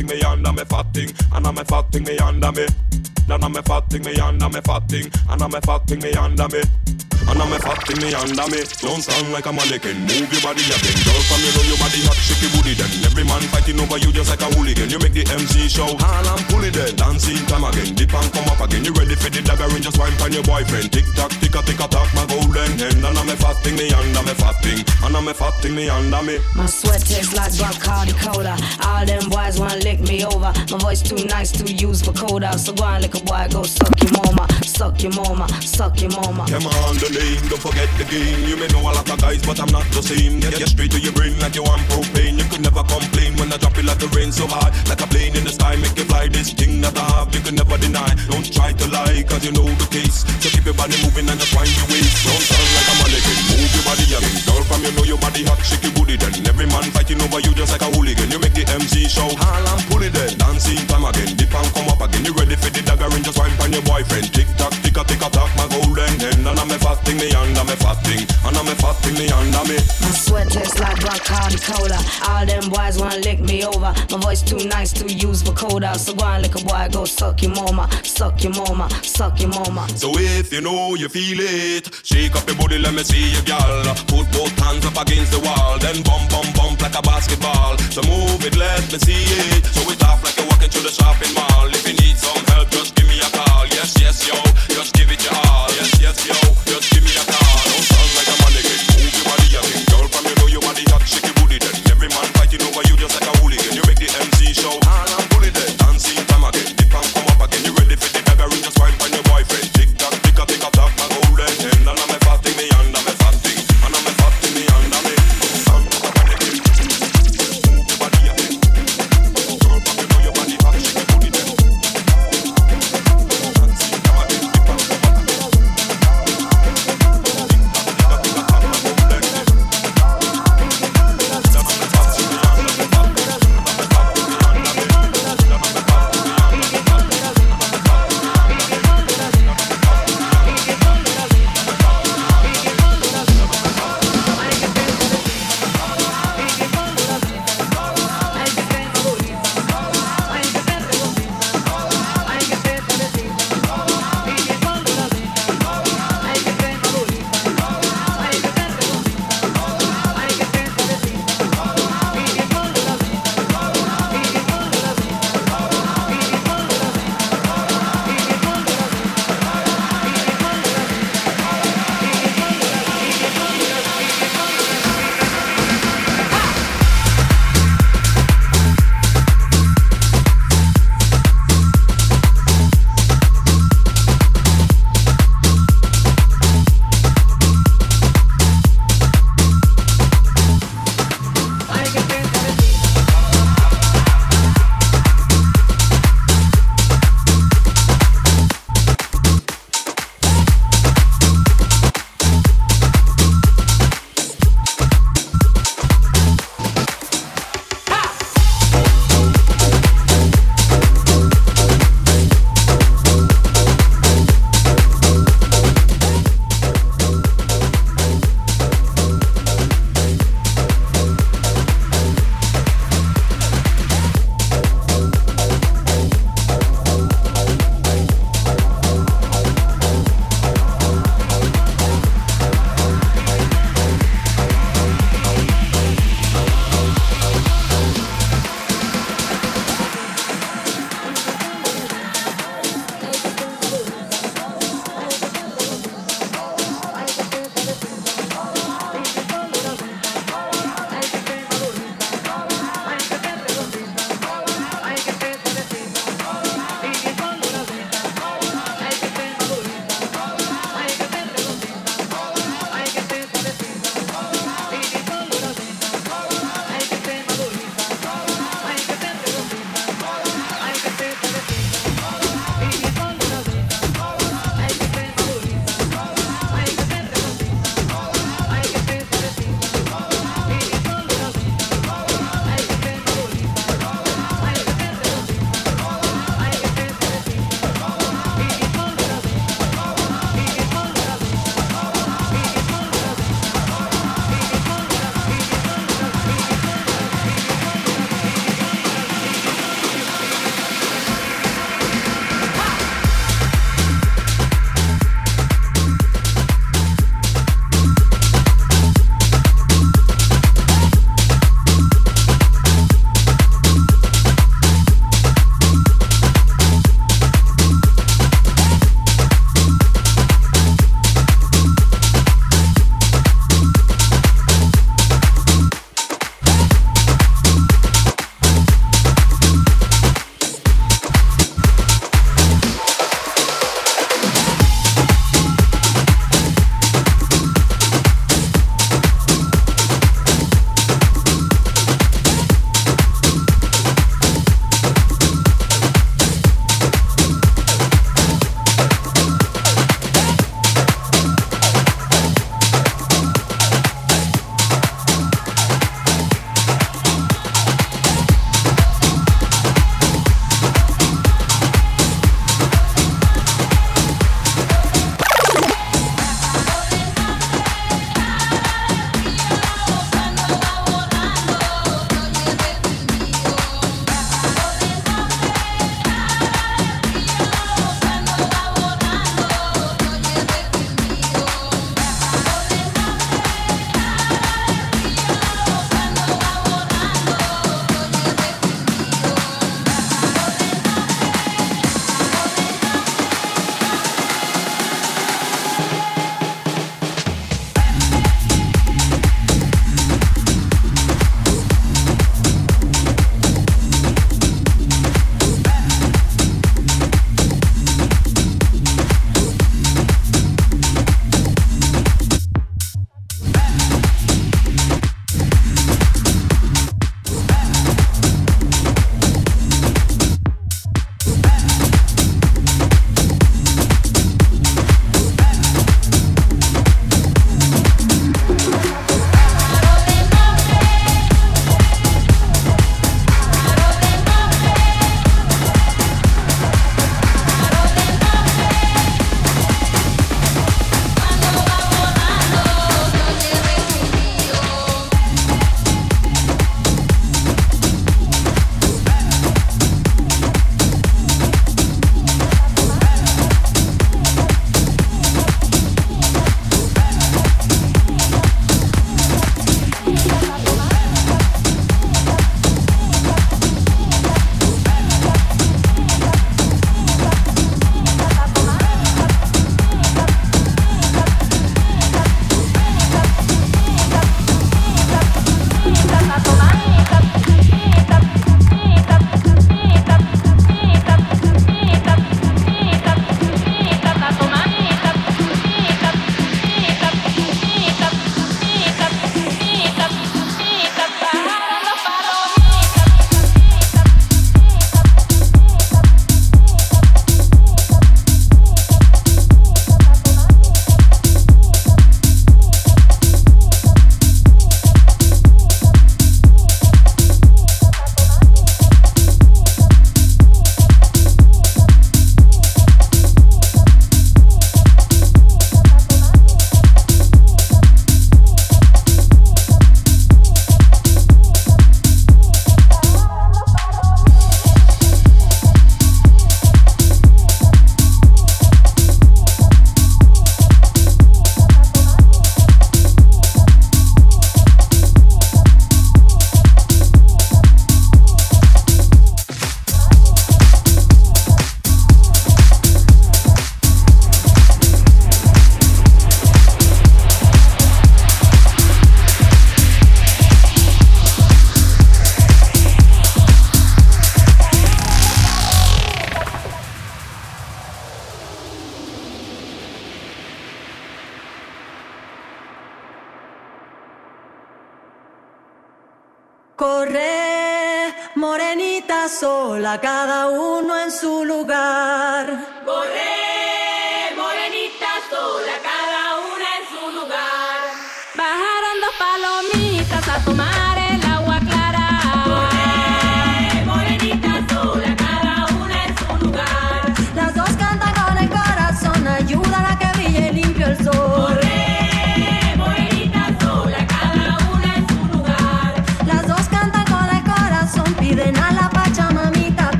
thing, me under me fat thing, and I'm a fat thing, me under me. Then I'm a fat thing, me under me fat thing, and I'm a fat thing, me under me. And I'm a fat me under me. Don't sound like a mannequin. Move your body again. Girl, from you know your body hot, shake your booty then. Every man fighting over you just like a hooligan. You make the MC show, and I'm pulling then. Dancing time again, dip and come up again. You ready for the dagger and just wine on your boyfriend. Tick tock, tick a tick a tock, my golden hen. And I'm a fat thing, me under me fat thing. And I'm a fat thing, me under me. My sweat tastes like Bacardi Cola. All them boys wanna lick me over. My voice too nice to use for coda. So go on, lick a boy, go suck your mama, suck your mama, suck your mama. Come on, name, don't forget the game. You may know a lot of guys, but I'm not the same. Get, get straight to your brain like you want propane. You could never complain when I drop it like the rain so hard. Like a plane in the sky, make it fly. This thing that I have, you can never deny. Don't try to lie, cause you know the case. So keep your body moving and just wind your waist. Don't sound like a mannequin. Move your body again. Girl from you know your body hot, shake your booty then. Every man fighting over you just like a hooligan. You make the MC show. And pull it then. Dancing time again. Dip and come up again. You ready for the dagger and just wine on your boyfriend. Tick tock, tick a tick a tock, my golden hen. And I'm a fat thing, me under me fat thing. I'm a fat thing, me under me. My sweat tastes like Bacardi Cola. All them boys wanna lick me over. My voice too nice to use for coda. So go on, lick a boy, go suck your mama, suck your mama, suck your mama. So if you know you feel it, shake up your body, let me see you, girl. Put both hands up against the wall, then bump, bump, bump like a basketball. So move it, let me see it. So it's off like you're walking through the shopping mall. If you need some help, just give me a call. Yes, yes, yo, just give it your all. Yes, yes, yo, just